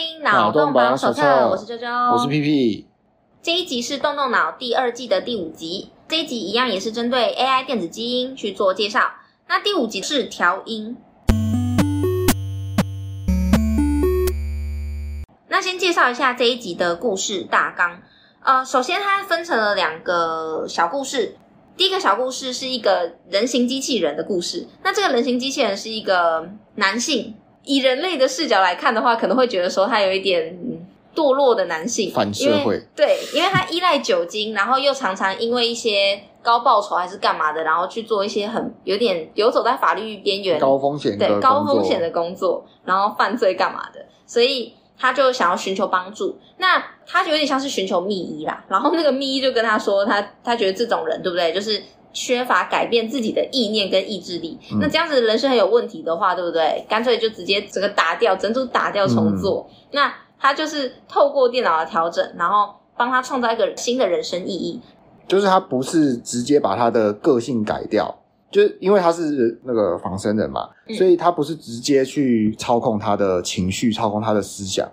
听脑洞榜手册，我是啾啾，我是屁屁。这一集是动动脑第二季的第五集，这一集一样也是针对 AI 电子基因去做介绍。那第五集是调音。那先介绍一下这一集的故事大纲。呃，首先它分成了两个小故事。第一个小故事是一个人形机器人的故事。那这个人形机器人是一个男性。以人类的视角来看的话，可能会觉得说他有一点堕落的男性，反社会。对，因为他依赖酒精，然后又常常因为一些高报酬还是干嘛的，然后去做一些很有点游走在法律边缘、高风险、对高风险的工作，然后犯罪干嘛的，所以他就想要寻求帮助。那他就有点像是寻求密医啦，然后那个密医就跟他说他，他他觉得这种人对不对，就是。缺乏改变自己的意念跟意志力，嗯、那这样子人生很有问题的话，对不对？干脆就直接整个打掉，整组打掉重做。嗯、那他就是透过电脑的调整，然后帮他创造一个新的人生意义。就是他不是直接把他的个性改掉，就是因为他是那个仿生人嘛，嗯、所以他不是直接去操控他的情绪，操控他的思想，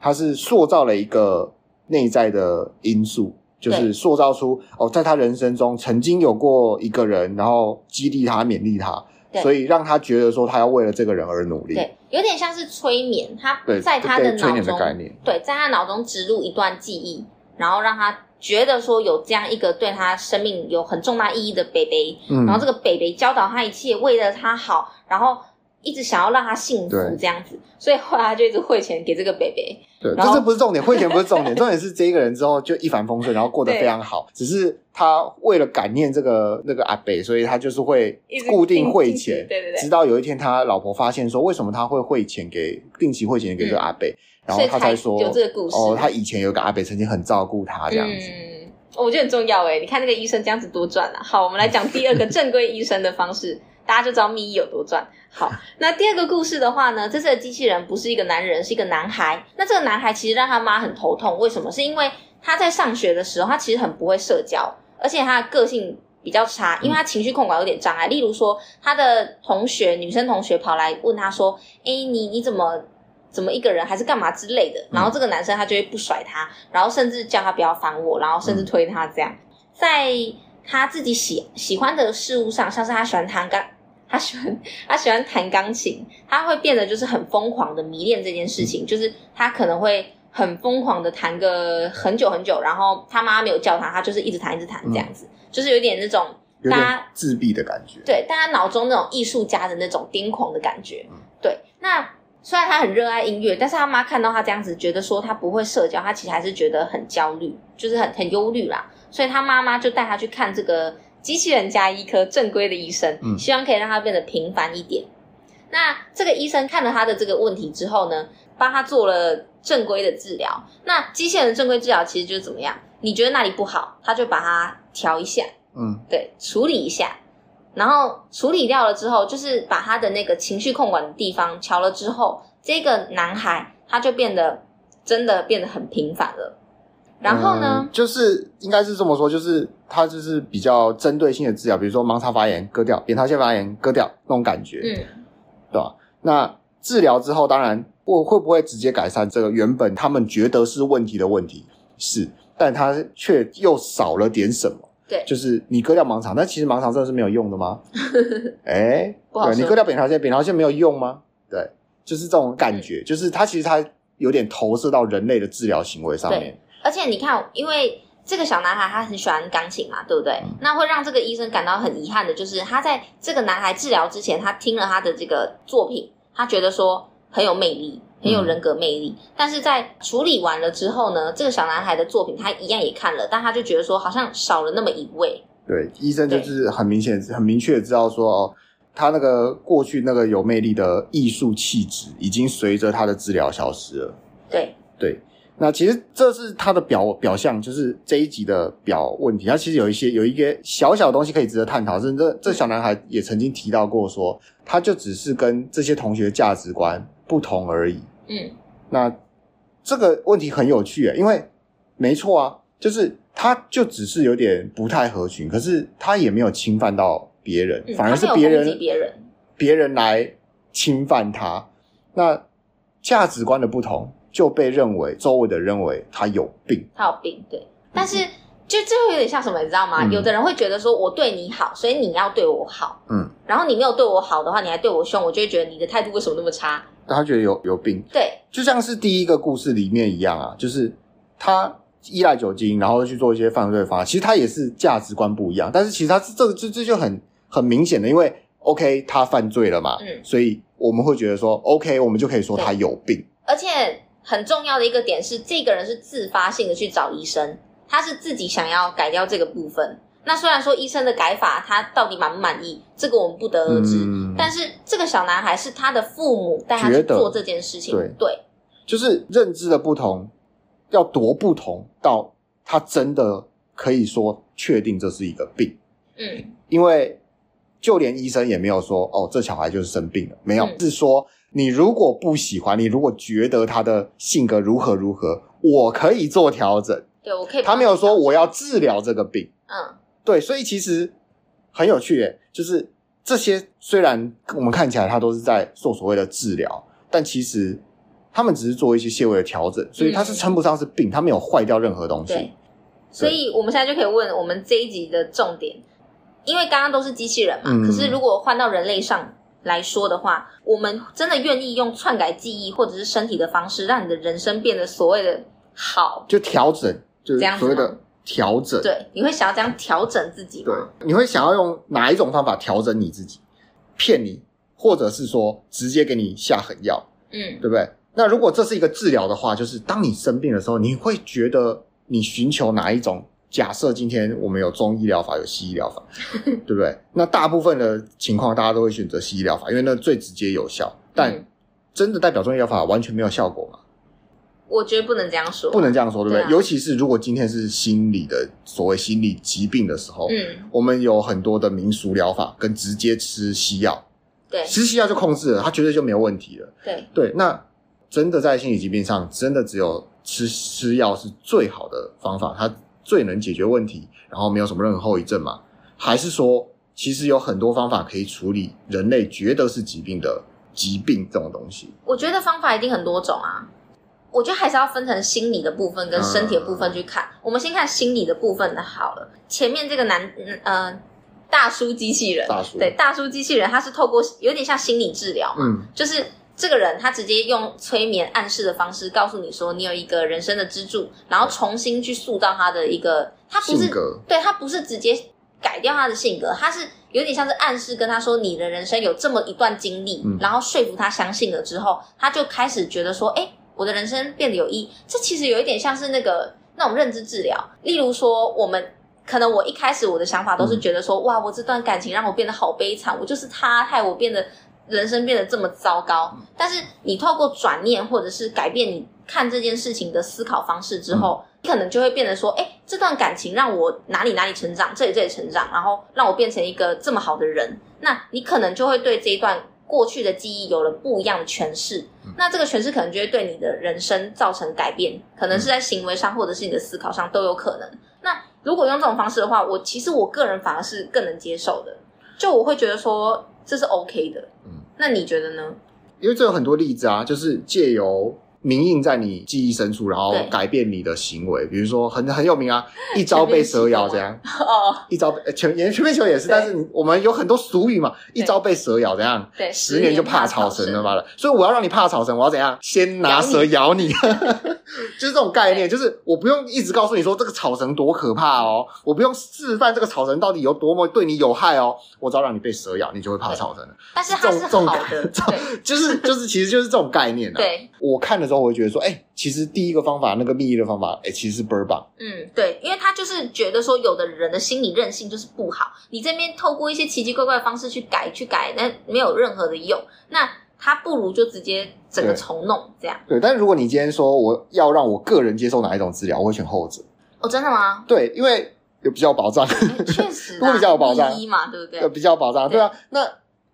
他是塑造了一个内在的因素。就是塑造出哦，在他人生中曾经有过一个人，然后激励他、勉励他，对所以让他觉得说他要为了这个人而努力。对，有点像是催眠，他在他的脑中，催眠的概念，对，在他脑中植入一段记忆，然后让他觉得说有这样一个对他生命有很重大意义的北北，嗯，然后这个北北教导他一切，为了他好，然后。一直想要让他幸福这样子，所以后来他就一直汇钱给这个北北。对，这后不是重点，汇钱不是重点，重点是这一个人之后就一帆风顺，然后过得非常好。只是他为了感念这个那个阿北，所以他就是会固定汇钱，对对对。直到有一天他老婆发现说，为什么他会汇钱给定期汇钱给这个阿北，嗯、然后他才说才有这个故事。哦，他以前有个阿北曾经很照顾他这样子。嗯，我觉得很重要哎，你看那个医生这样子多赚啊！好，我们来讲第二个正规医生的方式。大家就知道密医有多赚。好，那第二个故事的话呢，这次的机器人不是一个男人，是一个男孩。那这个男孩其实让他妈很头痛，为什么？是因为他在上学的时候，他其实很不会社交，而且他的个性比较差，因为他情绪控管有点障碍。例如说，他的同学女生同学跑来问他说：“哎，你你怎么怎么一个人，还是干嘛之类的？”然后这个男生他就会不甩他，然后甚至叫他不要烦我，然后甚至推他这样。在他自己喜喜欢的事物上，像是他喜欢弹钢。他喜欢他喜欢弹钢琴，他会变得就是很疯狂的迷恋这件事情，嗯、就是他可能会很疯狂的弹个很久很久，然后他妈没有叫他，他就是一直弹一直弹这样子，嗯、就是有点那种大家自闭的感觉，对，大家脑中那种艺术家的那种癫狂的感觉，嗯、对。那虽然他很热爱音乐，但是他妈看到他这样子，觉得说他不会社交，他其实还是觉得很焦虑，就是很很忧虑啦，所以他妈妈就带他去看这个。机器人加医科正规的医生，嗯，希望可以让他变得平凡一点。那这个医生看了他的这个问题之后呢，帮他做了正规的治疗。那机器人的正规治疗其实就是怎么样？你觉得哪里不好，他就把它调一下，嗯，对，处理一下，然后处理掉了之后，就是把他的那个情绪控管的地方调了之后，这个男孩他就变得真的变得很平凡了。然后呢，嗯、就是应该是这么说，就是他就是比较针对性的治疗，比如说盲肠发炎割掉，扁桃腺发炎割掉那种感觉，嗯，对吧？那治疗之后，当然会会不会直接改善这个原本他们觉得是问题的问题？是，但它却又少了点什么？对，就是你割掉盲肠，但其实盲肠真的是没有用的吗？哎，不好说。对，你割掉扁桃腺，扁桃腺没有用吗？对，就是这种感觉，嗯、就是它其实它有点投射到人类的治疗行为上面。而且你看，因为这个小男孩他很喜欢钢琴嘛，对不对？嗯、那会让这个医生感到很遗憾的，就是他在这个男孩治疗之前，他听了他的这个作品，他觉得说很有魅力，很有人格魅力。嗯、但是在处理完了之后呢，这个小男孩的作品他一样也看了，但他就觉得说好像少了那么一位。对，医生就是很明显、很明确知道说，哦，他那个过去那个有魅力的艺术气质，已经随着他的治疗消失了。对对。那其实这是他的表表象，就是这一集的表问题。他其实有一些有一个小小的东西可以值得探讨，甚至这这小男孩也曾经提到过说，他就只是跟这些同学价值观不同而已。嗯，那这个问题很有趣诶，因为没错啊，就是他就只是有点不太合群，可是他也没有侵犯到别人，反而是别人别人别人来侵犯他。那价值观的不同。就被认为周围的认为他有病，他有病，对。但是就最后有点像什么，你知道吗？嗯、有的人会觉得说，我对你好，所以你要对我好，嗯。然后你没有对我好的话，你还对我凶，我就会觉得你的态度为什么那么差？他觉得有有病，对，就像是第一个故事里面一样啊，就是他依赖酒精，然后去做一些犯罪方法，其实他也是价值观不一样，但是其实他这个这这就很很明显的，因为 OK 他犯罪了嘛，嗯，所以我们会觉得说 OK，我们就可以说他有病，而且很重要的一个点是，这个人是自发性的去找医生，他是自己想要改掉这个部分。那虽然说医生的改法，他到底满不满意，这个我们不得而知。嗯、但是这个小男孩是他的父母带他去做这件事情，对，对，就是认知的不同，要多不同，到他真的可以说确定这是一个病。嗯，因为就连医生也没有说哦，这小孩就是生病了，没有，嗯、是说你如果不喜欢，你如果觉得他的性格如何如何，我可以做调整。对，我可以。他没有说我要治疗这个病。嗯。对，所以其实很有趣诶，就是这些虽然我们看起来他都是在做所谓的治疗，但其实他们只是做一些些微的调整，所以他是称不上是病，他没有坏掉任何东西。对，所以我们现在就可以问我们这一集的重点，因为刚刚都是机器人嘛，嗯，可是如果换到人类上来说的话，我们真的愿意用篡改记忆或者是身体的方式，让你的人生变得所谓的好，就调整，就是所谓的。调整，对，你会想要这样调整自己吗？对，你会想要用哪一种方法调整你自己？骗你，或者是说直接给你下狠药？嗯，对不对？那如果这是一个治疗的话，就是当你生病的时候，你会觉得你寻求哪一种？假设今天我们有中医疗法，有西医疗法，对不对？那大部分的情况，大家都会选择西医疗法，因为那最直接有效。但真的代表中医疗法完全没有效果吗？我觉得不能这样说，不能这样说，对不对？对啊。尤其是如果今天是心理的所谓心理疾病的时候，嗯，我们有很多的民俗疗法跟直接吃西药，对，吃西药就控制了，它绝对就没有问题了。对对，那真的在心理疾病上，真的只有吃吃药是最好的方法，它最能解决问题，然后没有什么任何后遗症嘛？还是说，其实有很多方法可以处理人类觉得是疾病的疾病这种东西？我觉得方法一定很多种啊。我觉得还是要分成心理的部分跟身体的部分去看。嗯、我们先看心理的部分的好了。前面这个男，呃，大叔机器人，大叔，对，大叔机器人，他是透过有点像心理治疗嘛，嗯，就是这个人他直接用催眠暗示的方式告诉你说，你有一个人生的支柱，然后重新去塑造他的一个，他不是，对，他不是直接改掉他的性格，他是有点像是暗示跟他说，你的人生有这么一段经历，嗯、然后说服他相信了之后，他就开始觉得说，哎。我的人生变得有意义，这其实有一点像是那个那种认知治疗。例如说，我们可能我一开始我的想法都是觉得说，嗯、哇，我这段感情让我变得好悲惨，我就是他害我变得人生变得这么糟糕。但是你透过转念或者是改变你看这件事情的思考方式之后，嗯、你可能就会变得说，哎，这段感情让我哪里哪里成长，这里这里成长，然后让我变成一个这么好的人。那你可能就会对这一段。过去的记忆有了不一样的诠释，嗯、那这个诠释可能就会对你的人生造成改变，可能是在行为上或者是你的思考上都有可能。那如果用这种方式的话，我其实我个人反而是更能接受的，就我会觉得说这是 OK 的。嗯，那你觉得呢？因为这有很多例子啊，就是借由。名印在你记忆深处，然后改变你的行为。比如说很很有名啊，一朝被蛇咬这样。哦，一朝被全全面球也是，但是我们有很多俗语嘛，一朝被蛇咬这样，对，十年就怕草绳了嘛了。所以我要让你怕草绳，我要怎样？先拿蛇咬你，就是这种概念，就是我不用一直告诉你说这个草绳多可怕哦，我不用示范这个草绳到底有多么对你有害哦，我只要让你被蛇咬，你就会怕草绳了。但是它是好的，就是就是其实就是这种概念啊。对，我看的时候。我会觉得说，哎、欸，其实第一个方法，那个秘密的方法，哎、欸，其实是倍儿棒。嗯，对，因为他就是觉得说，有的人的心理韧性就是不好，你这边透过一些奇奇怪怪的方式去改，去改，那没有任何的用。那他不如就直接整个重弄这样。对，但是如果你今天说我要让我个人接受哪一种治疗，我会选后者。哦，真的吗？对，因为有比较有保障，确、欸、实，都比较有保障，医嘛，对不对？有比较有保障，对，对啊。那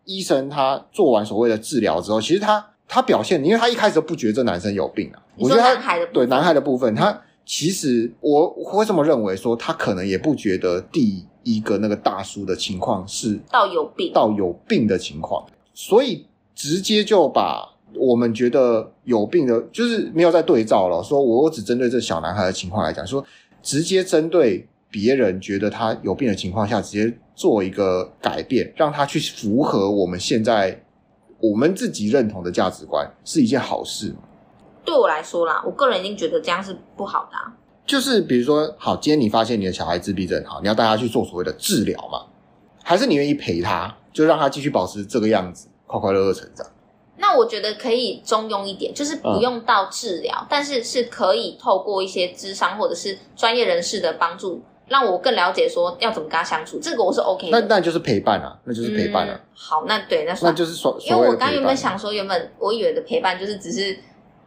医生他做完所谓的治疗之后，其实他。他表现，因为他一开始都不觉得这男生有病啊。你说男孩的部分？我觉得他对男孩的部分，他其实我会这么认为，说他可能也不觉得第一个那个大叔的情况是到有病，到有病的情况，所以直接就把我们觉得有病的，就是没有在对照了。说我只针对这小男孩的情况来讲，说直接针对别人觉得他有病的情况下，直接做一个改变，让他去符合我们现在我们自己认同的价值观，是一件好事。对我来说啦，我个人已经觉得这样是不好的。就是比如说，好，今天你发现你的小孩自闭症，好，你要带他去做所谓的治疗嘛？还是你愿意陪他，就让他继续保持这个样子，快快乐乐成长？那我觉得可以中庸一点，就是不用到治疗，嗯、但是是可以透过一些智商或者是专业人士的帮助，让我更了解说要怎么跟他相处。这个我是 OK 的。那那就是陪伴啊，那就是陪伴啊。嗯、好，那对，那算那就是说，因为我刚原本想说，原本我以为的陪伴就是只是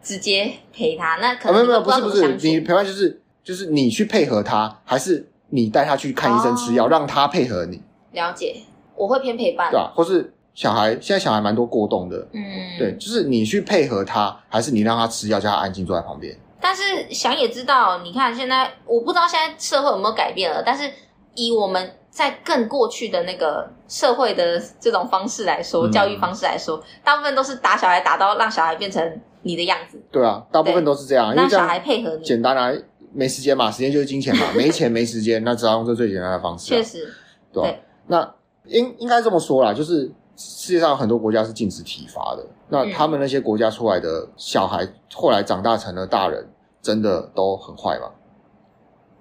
直接陪他，那可能、啊、没有没有不是不是，你陪伴就是就是你去配合他，还是你带他去看医生吃药，哦、让他配合你？了解，我会偏陪伴，对吧、啊？或是。小孩现在小孩蛮多过动的，嗯，对，就是你去配合他，还是你让他吃药，叫他安静坐在旁边？但是想也知道，你看现在我不知道现在社会有没有改变了，但是以我们在更过去的那个社会的这种方式来说，嗯、教育方式来说，大部分都是打小孩打到让小孩变成你的样子。对啊，大部分都是这样，让小孩配合你。简单来，没时间嘛，时间就是金钱嘛，没钱没时间，那只好用这最简单的方式、啊。确实，对，对那应应该这么说啦，就是。世界上有很多国家是禁止体罚的，那他们那些国家出来的小孩，后来长大成了大人，真的都很坏吗？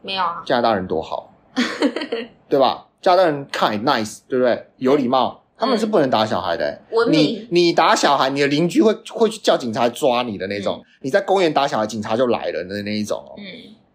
没有啊，加拿大人多好，对吧？加拿大人 kind nice，对不对？有礼貌，他们是不能打小孩的、欸。文明，你你打小孩，你的邻居会会去叫警察抓你的那种。嗯、你在公园打小孩，警察就来了的那那一种哦。嗯，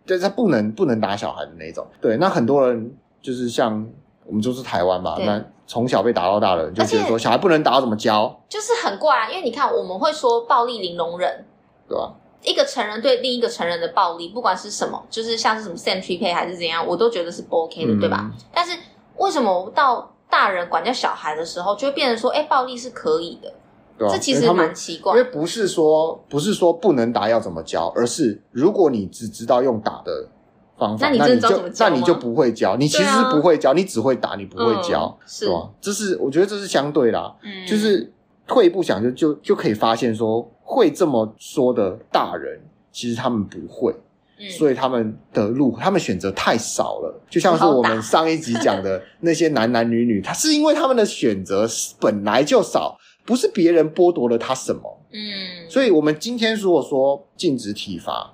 对，他不能不能打小孩的那种。对，那很多人就是像我们就是台湾嘛，那。从小被打到大人，就觉得说小孩不能打，怎么教？就是很怪啊，因为你看，我们会说暴力零容忍，对吧？一个成人对另一个成人的暴力，不管是什么，就是像是什么 century pay 还是怎样，我都觉得是不 OK 的，嗯、对吧？但是为什么到大人管教小孩的时候，就会变成说，哎，暴力是可以的？对啊、这其实蛮奇怪，因为不是说不是说不能打要怎么教，而是如果你只知道用打的。方法，那你，就那你就不会教，你其实是不会教，啊、你只会打，你不会教，嗯、是吧？这是我觉得这是相对啦，嗯，就是退一步想就就就可以发现说，会这么说的大人，其实他们不会，嗯，所以他们的路，他们选择太少了，就像是我们上一集讲的 那些男男女女，他是因为他们的选择本来就少，不是别人剥夺了他什么，嗯，所以我们今天如果说禁止体罚。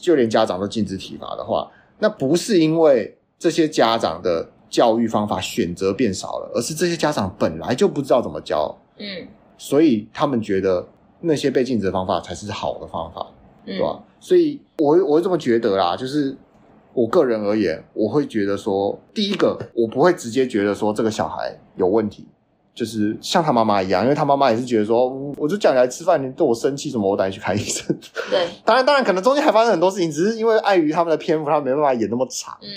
就连家长都禁止体罚的话，那不是因为这些家长的教育方法选择变少了，而是这些家长本来就不知道怎么教，嗯，所以他们觉得那些被禁止的方法才是好的方法，嗯、对吧？所以我我会这么觉得啦，就是我个人而言，我会觉得说，第一个，我不会直接觉得说这个小孩有问题。就是像他妈妈一样，因为他妈妈也是觉得说，我就叫你来吃饭，你对我生气什么，我带你去看医生。对，当然，当然，可能中间还发生很多事情，只是因为碍于他们的篇幅，他没办法演那么长。嗯，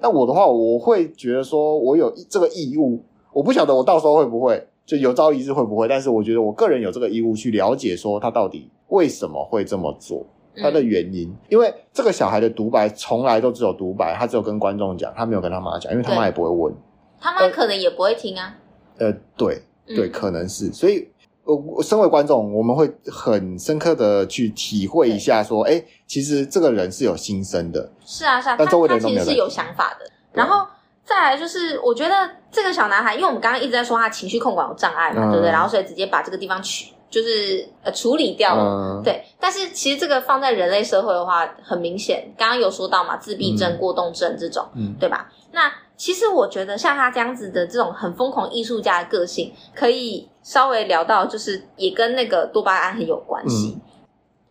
那我的话，我会觉得说我有这个义务，我不晓得我到时候会不会就有朝一日会不会，但是我觉得我个人有这个义务去了解说他到底为什么会这么做，他的原因。嗯，因为这个小孩的独白从来都只有独白，他只有跟观众讲，他没有跟他妈讲，因为他妈也不会问，他妈可能也不会听啊。呃，对对，可能是，所以，我我身为观众，我们会很深刻的去体会一下，说，哎，其实这个人是有心声的，是啊是啊，但周围的人他其实是有想法的。然后再来就是，我觉得这个小男孩，因为我们刚刚一直在说他情绪控管有障碍嘛，对不对？然后所以直接把这个地方取，就是呃处理掉了，对。但是其实这个放在人类社会的话，很明显，刚刚有说到嘛，自闭症、过动症这种，嗯，对吧？那其实我觉得像他这样子的这种很疯狂艺术家的个性，可以稍微聊到，就是也跟那个多巴胺很有关系。嗯、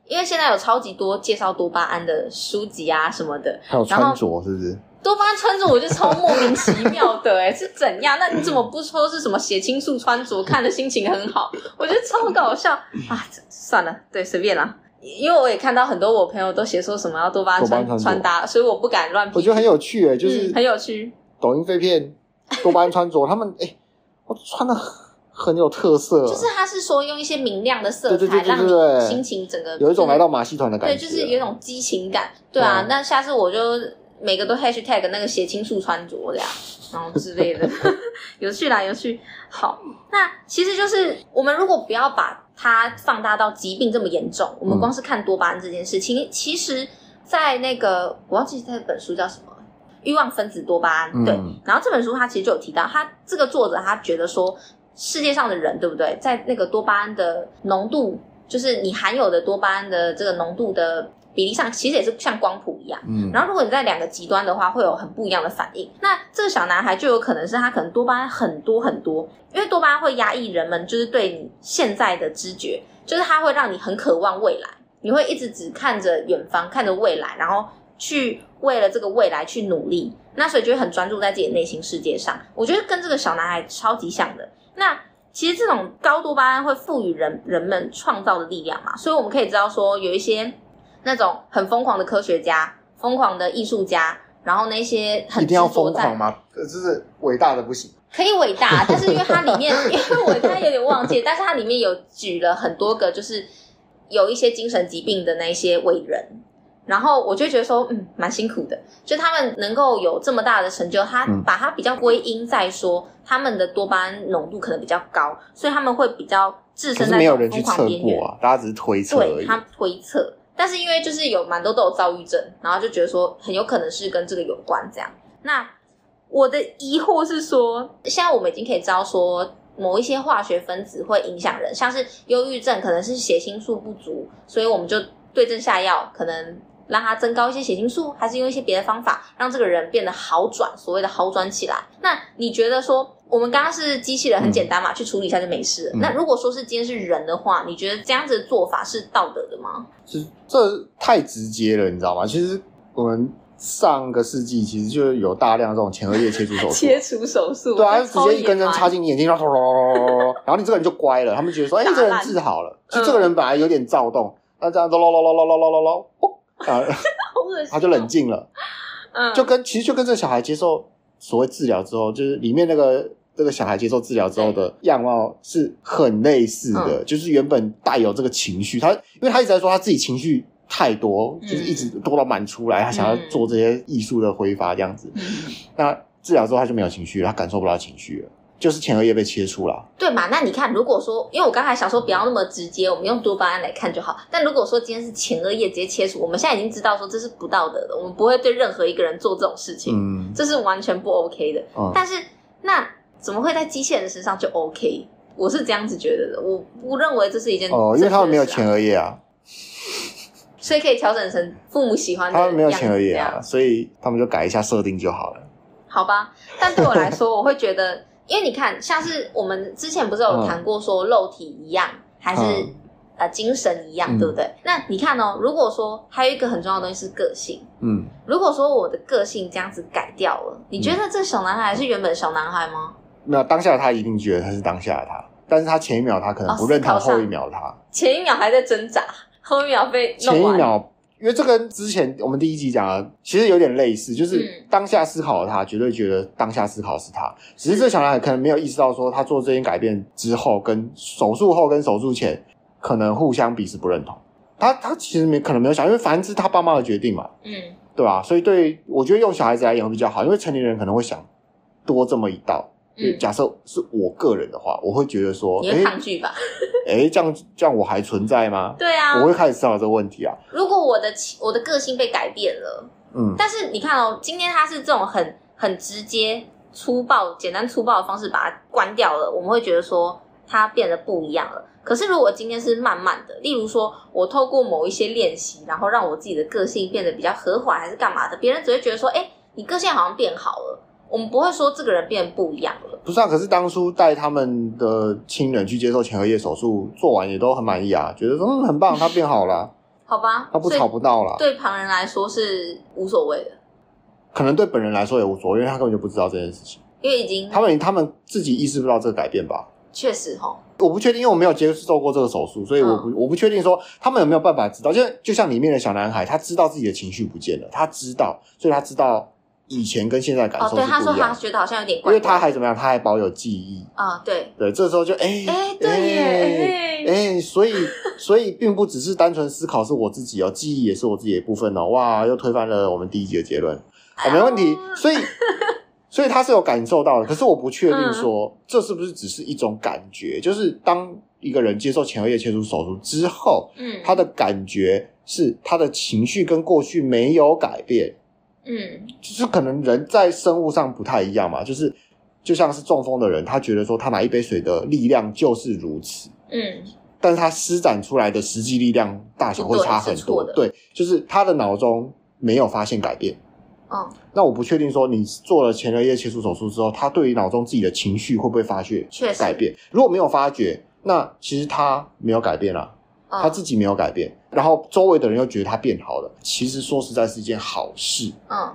因为现在有超级多介绍多巴胺的书籍啊什么的，还有穿着是不是？多巴胺穿着我就超莫名其妙的诶、欸、是怎样？那你怎么不说是什么血清素穿着，看的心情很好？我觉得超搞笑啊！算了，对，随便啦。因为我也看到很多我朋友都写说什么要多巴胺穿穿，搭，所以我不敢乱。我觉得很有趣诶、欸、就是、嗯、很有趣。抖音废片，多巴胺穿着，他们哎、欸，我穿的很有特色。就是他是说用一些明亮的色彩，让你心情整个有一种来到马戏团的感觉。对，就是有一种激情感。对啊，那下次我就每个都 hashtag 那个血清素穿着这样，然后之类的，有趣啦，有趣。好，那其实就是我们如果不要把它放大到疾病这么严重。我们光是看多巴胺这件事情，其实，在那个我忘记这本书叫什么，欲望分子多巴胺。对，嗯、然后这本书它其实就有提到，他这个作者他觉得说，世界上的人对不对，在那个多巴胺的浓度，就是你含有的多巴胺的这个浓度的。比例上其实也是像光谱一样，嗯，然后如果你在两个极端的话，会有很不一样的反应。那这个小男孩就有可能是他可能多巴胺很多很多，因为多巴胺会压抑人们就是对你现在的知觉，就是它会让你很渴望未来，你会一直只看着远方，看着未来，然后去为了这个未来去努力。那所以就会很专注在自己的内心世界上。我觉得跟这个小男孩超级像的。那其实这种高多巴胺会赋予人人们创造的力量嘛，所以我们可以知道说有一些。那种很疯狂的科学家，疯狂的艺术家，然后那些很一定要疯狂吗？就是伟大的不行，可以伟大，但是因为它里面，因为我他有点忘记，但是它里面有举了很多个，就是有一些精神疾病的那些伟人，然后我就觉得说，嗯，蛮辛苦的，就他们能够有这么大的成就，他把它比较归因在说，嗯、他们的多巴胺浓度可能比较高，所以他们会比较置身在疯狂边缘，没有人去测过啊，大家只是推测对，他推测。但是因为就是有蛮多都有躁郁症，然后就觉得说很有可能是跟这个有关这样。那我的疑惑是说，现在我们已经可以知道说某一些化学分子会影响人，像是忧郁症可能是血清素不足，所以我们就对症下药，可能让他增高一些血清素，还是用一些别的方法让这个人变得好转，所谓的好转起来。那你觉得说？我们刚刚是机器人，很简单嘛，嗯、去处理一下就没事了。嗯、那如果说是今天是人的话，你觉得这样子的做法是道德的吗？是，这太直接了，你知道吗？其实我们上个世纪其实就有大量这种前额叶切除手术，切除手术，对啊，直接一根针插进你眼睛，然后然后你这个人就乖了。他们觉得说，哎、欸，这个人治好了。其实这个人本来有点躁动，那、嗯、这样咯咯咯咯咯咯咯咯，啊，他就冷静了。嗯，就跟其实就跟这个小孩接受所谓治疗之后，就是里面那个。那个小孩接受治疗之后的样貌是很类似的，嗯、就是原本带有这个情绪，他因为他一直在说他自己情绪太多，嗯、就是一直多到满出来，他想要做这些艺术的挥发这样子。嗯、那治疗之后他就没有情绪了，他感受不到情绪了，就是前额叶被切除了。对嘛？那你看，如果说，因为我刚才想说不要那么直接，我们用多巴胺来看就好。但如果说今天是前额叶直接切除，我们现在已经知道说这是不道德的，我们不会对任何一个人做这种事情，嗯，这是完全不 OK 的。嗯、但是那。怎么会在机器人身上就 OK？我是这样子觉得的，我不认为这是一件哦，因为他们没有前额叶啊，所以可以调整成父母喜欢的。他们没有前额叶啊，所以他们就改一下设定就好了。好吧，但对我来说，我会觉得，因为你看，像是我们之前不是有谈过，说肉体一样，嗯、还是、嗯、呃精神一样，嗯、对不对？那你看哦，如果说还有一个很重要的东西是个性，嗯，如果说我的个性这样子改掉了，你觉得这小男孩是原本的小男孩吗？那当下他一定觉得他是当下的他，但是他前一秒他可能不认同后一秒他，前一秒还在挣扎，后一秒被弄前一秒，因为这跟之前我们第一集讲的其实有点类似，就是当下思考的他绝对觉得当下思考的是他，只是这小男孩可能没有意识到说他做这件改变之后跟手术后跟手术前可能互相彼此不认同，他他其实没可能没有想，因为反正是他爸妈的决定嘛，嗯，对吧？所以对我觉得用小孩子来演会比较好，因为成年人可能会想多这么一道。假设是我个人的话，我会觉得说，你会抗拒吧？哎、欸，这样这样我还存在吗？对啊，我会开始思考这个问题啊。如果我的我的个性被改变了，嗯，但是你看哦，今天他是这种很很直接、粗暴、简单粗暴的方式把它关掉了，我们会觉得说他变得不一样了。可是如果今天是慢慢的，例如说我透过某一些练习，然后让我自己的个性变得比较和缓，还是干嘛的，别人只会觉得说，哎、欸，你个性好像变好了。我们不会说这个人变不一样了。不是啊，可是当初带他们的亲人去接受前额叶手术，做完也都很满意啊，觉得说嗯很棒，他变好了。好吧，他不吵不闹了。对旁人来说是无所谓的，可能对本人来说也无所谓，因为他根本就不知道这件事情。因为已经他们他们自己意识不到这个改变吧？确实哈，我不确定，因为我没有接受过这个手术，所以我不、嗯、我不确定说他们有没有办法知道。就就像里面的小男孩，他知道自己的情绪不见了，他知道，所以他知道。以前跟现在感受是不一样。哦，对，他说他觉得好像有点怪怪，因为他还怎么样？他还保有记忆啊，对对，这时候就哎哎对耶哎哎，所以 所以并不只是单纯思考是我自己哦，记忆也是我自己的一部分哦。哇，又推翻了我们第一集的结论。好，没问题。所以 所以他是有感受到的。可是我不确定说这是不是只是一种感觉，就是当一个人接受前额叶切除手术之后，嗯，他的感觉是他的情绪跟过去没有改变，嗯，就是可能人在生物上不太一样嘛，就是就像是中风的人，他觉得说他拿一杯水的力量就是如此，嗯。但是他施展出来的实际力量大小会差很多，对，就是他的脑中没有发现改变。哦，那我不确定说你做了前额叶切除手术之后，他对于脑中自己的情绪会不会发觉改变？如果没有发觉，那其实他没有改变啊，嗯、他自己没有改变，然后周围的人又觉得他变好了，其实说实在是一件好事。嗯，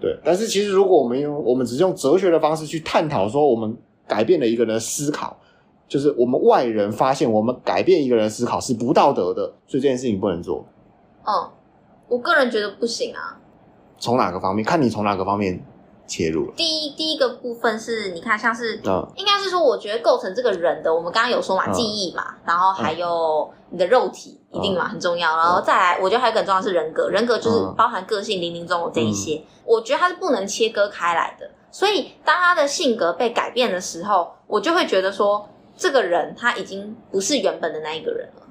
对。但是其实如果我们用我们只是用哲学的方式去探讨说，我们改变了一个人的思考。就是我们外人发现我们改变一个人的思考是不道德的，所以这件事情不能做。嗯，我个人觉得不行啊。从哪个方面？看你从哪个方面切入。第一，第一个部分是你看，像是，嗯，应该是说，我觉得构成这个人的，我们刚刚有说嘛，记忆嘛，然后还有你的肉体，一定嘛，很重要。然后再来，我觉得还有更重要是人格，人格就是包含个性、零零总总这一些，我觉得它是不能切割开来的。所以，当他的性格被改变的时候，我就会觉得说。这个人他已经不是原本的那一个人了，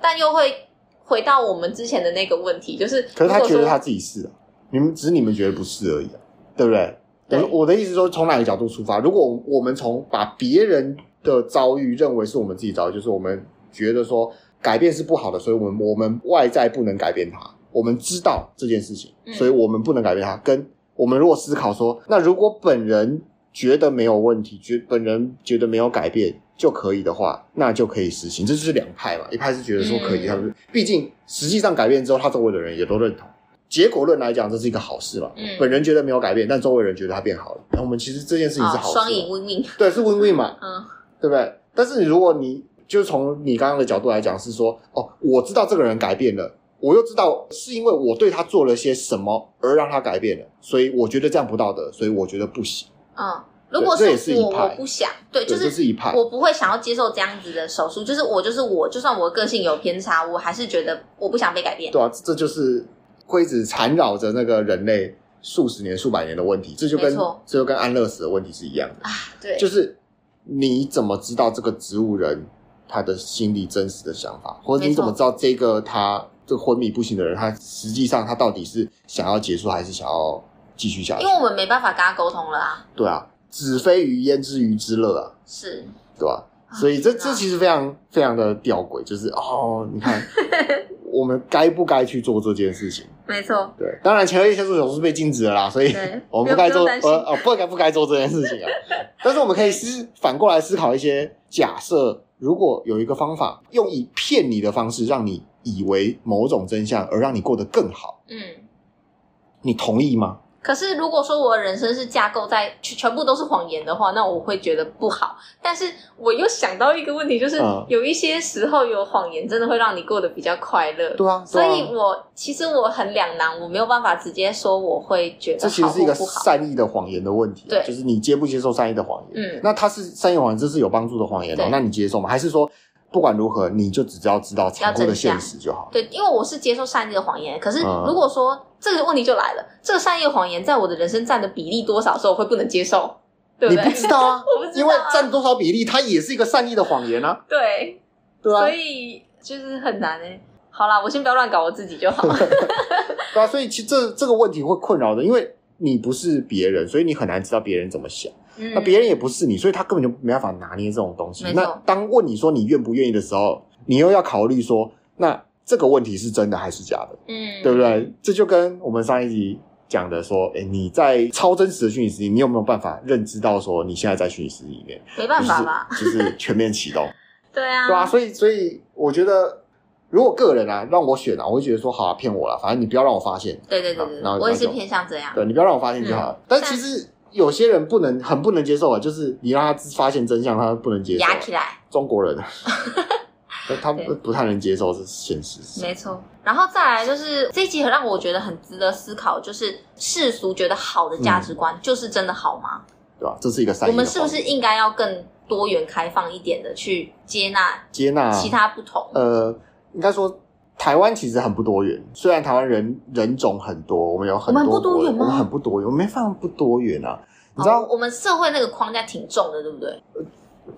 但又会回到我们之前的那个问题，就是可是他觉得他自己是啊，你们只是你们觉得不是而已啊，对不对？我，我的意思是说，从哪个角度出发？如果我们从把别人的遭遇认为是我们自己遭遇，就是我们觉得说改变是不好的，所以我们我们外在不能改变它，我们知道这件事情，所以我们不能改变它。跟我们如果思考说，那如果本人觉得没有问题，觉本人觉得没有改变。就可以的话，那就可以实行。这就是两派嘛，一派是觉得说可以，他们毕竟实际上改变之后，他周围的人也都认同。结果论来讲，这是一个好事嘛。嗯，本人觉得没有改变，但周围人觉得他变好了。那我们其实这件事情是好事，双赢 win win，对，是 win win 嘛，嗯，对不对？但是如果你就是从你刚刚的角度来讲，是说哦，我知道这个人改变了，我又知道是因为我对他做了些什么而让他改变了，所以我觉得这样不道德，所以我觉得不行。嗯。如果是我，我不想，对，就是一派我不会想要接受这样子的手术。就是我，就是我，就算我的个性有偏差，我还是觉得我不想被改变。对啊，这就是会一直缠绕着那个人类数十年、数百年的问题。这就跟这就跟安乐死的问题是一样的啊。对，就是你怎么知道这个植物人他的心里真实的想法，或者你怎么知道这个他这个昏迷不醒的人，他实际上他到底是想要结束还是想要继续下去？因为我们没办法跟他沟通了啊。对啊。子非鱼焉知鱼之乐啊？是，对吧？所以这这其实非常非常的吊诡，就是哦，你看 我们该不该去做这件事情？没错，对，当然前额叶切除手术是被禁止的啦，所以 我们不该做呃哦不该不该做这件事情啊。但是我们可以思反过来思考一些假设，如果有一个方法用以骗你的方式让你以为某种真相，而让你过得更好，嗯，你同意吗？可是，如果说我的人生是架构在全全部都是谎言的话，那我会觉得不好。但是我又想到一个问题，就是有一些时候有谎言真的会让你过得比较快乐。对啊，所以我其实我很两难，我没有办法直接说我会觉得。这其实是一个善意的谎言的问题，对，就是你接不接受善意的谎言？嗯，那他是善意谎言，这是有帮助的谎言哦，那你接受吗？还是说？不管如何，你就只要知道残酷的现实就好。对，因为我是接受善意的谎言。可是如果说、嗯、这个问题就来了，这个善意的谎言在我的人生占的比例多少时候我会不能接受？对不对？你不知道啊，我不知道啊，因为占多少比例，它也是一个善意的谎言啊。对，对啊，所以就是很难诶。好啦，我先不要乱搞我自己就好。对啊，所以其实这这个问题会困扰的，因为你不是别人，所以你很难知道别人怎么想。嗯、那别人也不是你，所以他根本就没办法拿捏这种东西。那当问你说你愿不愿意的时候，你又要考虑说，那这个问题是真的还是假的？嗯，对不对？这就跟我们上一集讲的说，哎，你在超真实的虚拟实体，你有没有办法认知到说你现在在虚拟实体里面？没办法吧？就是、就是全面启动。对啊，对啊。所以，所以我觉得，如果个人啊让我选啊，我会觉得说，好啊，骗我了，反正你不要让我发现。对对对对，我也是偏向这样。对，你不要让我发现就好了。嗯、但其实。有些人不能，很不能接受啊，就是你让他发现真相，他不能接受。压起来，中国人，他不不太能接受是现实。没错，然后再来就是这一集很让我觉得很值得思考，就是世俗觉得好的价值观，就是真的好吗？嗯、对吧？这是一个三。我们是不是应该要更多元开放一点的去接纳接纳其他不同？呃，应该说。台湾其实很不多元，虽然台湾人人种很多，我们有很多，我们不多元吗？我们很不多元，我们没放不多元啊。你知道，我们社会那个框架挺重的，对不对？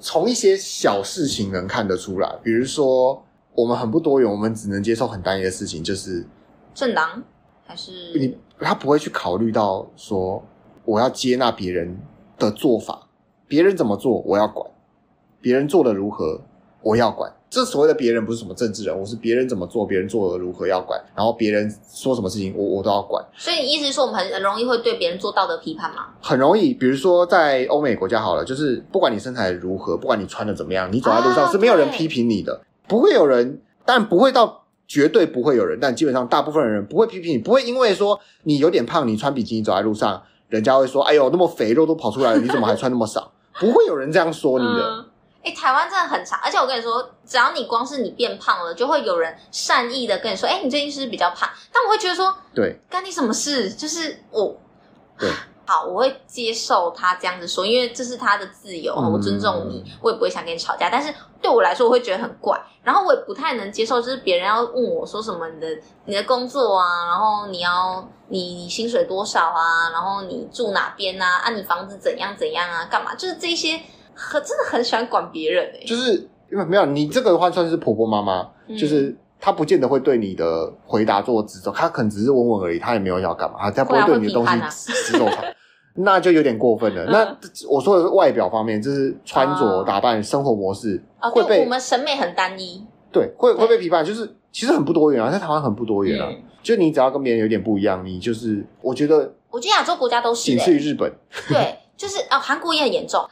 从一些小事情能看得出来，比如说我们很不多元，我们只能接受很单一的事情，就是政党还是你，他不会去考虑到说我要接纳别人的做法，别人怎么做我要管，别人做的如何我要管。这所谓的别人不是什么政治人物，是别人怎么做，别人做的如何要管，然后别人说什么事情，我我都要管。所以你意思是说，我们很容易会对别人做道德批判吗？很容易，比如说在欧美国家好了，就是不管你身材如何，不管你穿的怎么样，你走在路上是没有人批评你的，啊、不会有人，但不会到绝对不会有人，但基本上大部分人不会批评你，不会因为说你有点胖，你穿比基尼走在路上，人家会说，哎呦那么肥，肉都跑出来了，你怎么还穿那么少？不会有人这样说你的。嗯哎、欸，台湾真的很长，而且我跟你说，只要你光是你变胖了，就会有人善意的跟你说：“哎、欸，你最近是不是比较胖？”但我会觉得说：“对，干你什么事？”就是我，对，好，我会接受他这样子说，因为这是他的自由，我尊重你，我也不会想跟你吵架。但是对我来说，我会觉得很怪，然后我也不太能接受，就是别人要问我说什么你的你的工作啊，然后你要你你薪水多少啊，然后你住哪边啊，啊，你房子怎样怎样啊，干嘛？就是这些。很真的很喜欢管别人哎、欸，就是因为没有你这个的话算是婆婆妈妈，嗯、就是她不见得会对你的回答做指责，她可能只是问问而已，她也没有要干嘛，她不会对你的东西指手画脚，那就有点过分了。那我说的是外表方面，就是穿着打扮、生活模式会被我们审美很单一，对，会会被批判，就是其实很不多元啊，在台湾很不多元啊，嗯、就你只要跟别人有点不一样，你就是我觉得，我觉得亚洲国家都是、欸，仅次于日本，对，就是啊，韩国也很严重。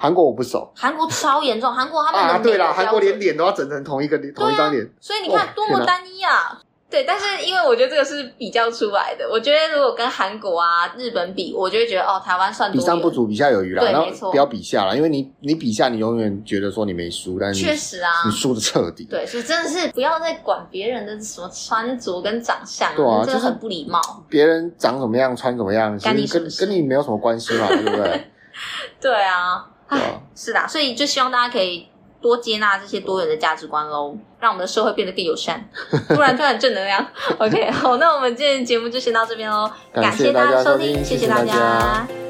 韩国我不熟，韩国超严重，韩国他们啊，对啦，韩国连脸都要整成同一个同一张脸，所以你看多么单一啊！对，但是因为我觉得这个是比较出来的，我觉得如果跟韩国啊、日本比，我就会觉得哦，台湾算比上不足，比下有余啦。对，没错，不要比下啦，因为你你比下，你永远觉得说你没输，但是确实啊，你输的彻底。对，所以真的是不要再管别人的什么穿着跟长相，对啊，真的很不礼貌。别人长怎么样，穿怎么样，跟你跟跟你没有什么关系嘛，对不对？对啊。唉，是的，所以就希望大家可以多接纳这些多元的价值观喽，让我们的社会变得更友善。突然突然正能量，OK，好，那我们今天的节目就先到这边喽，感谢大家收听。谢谢大家。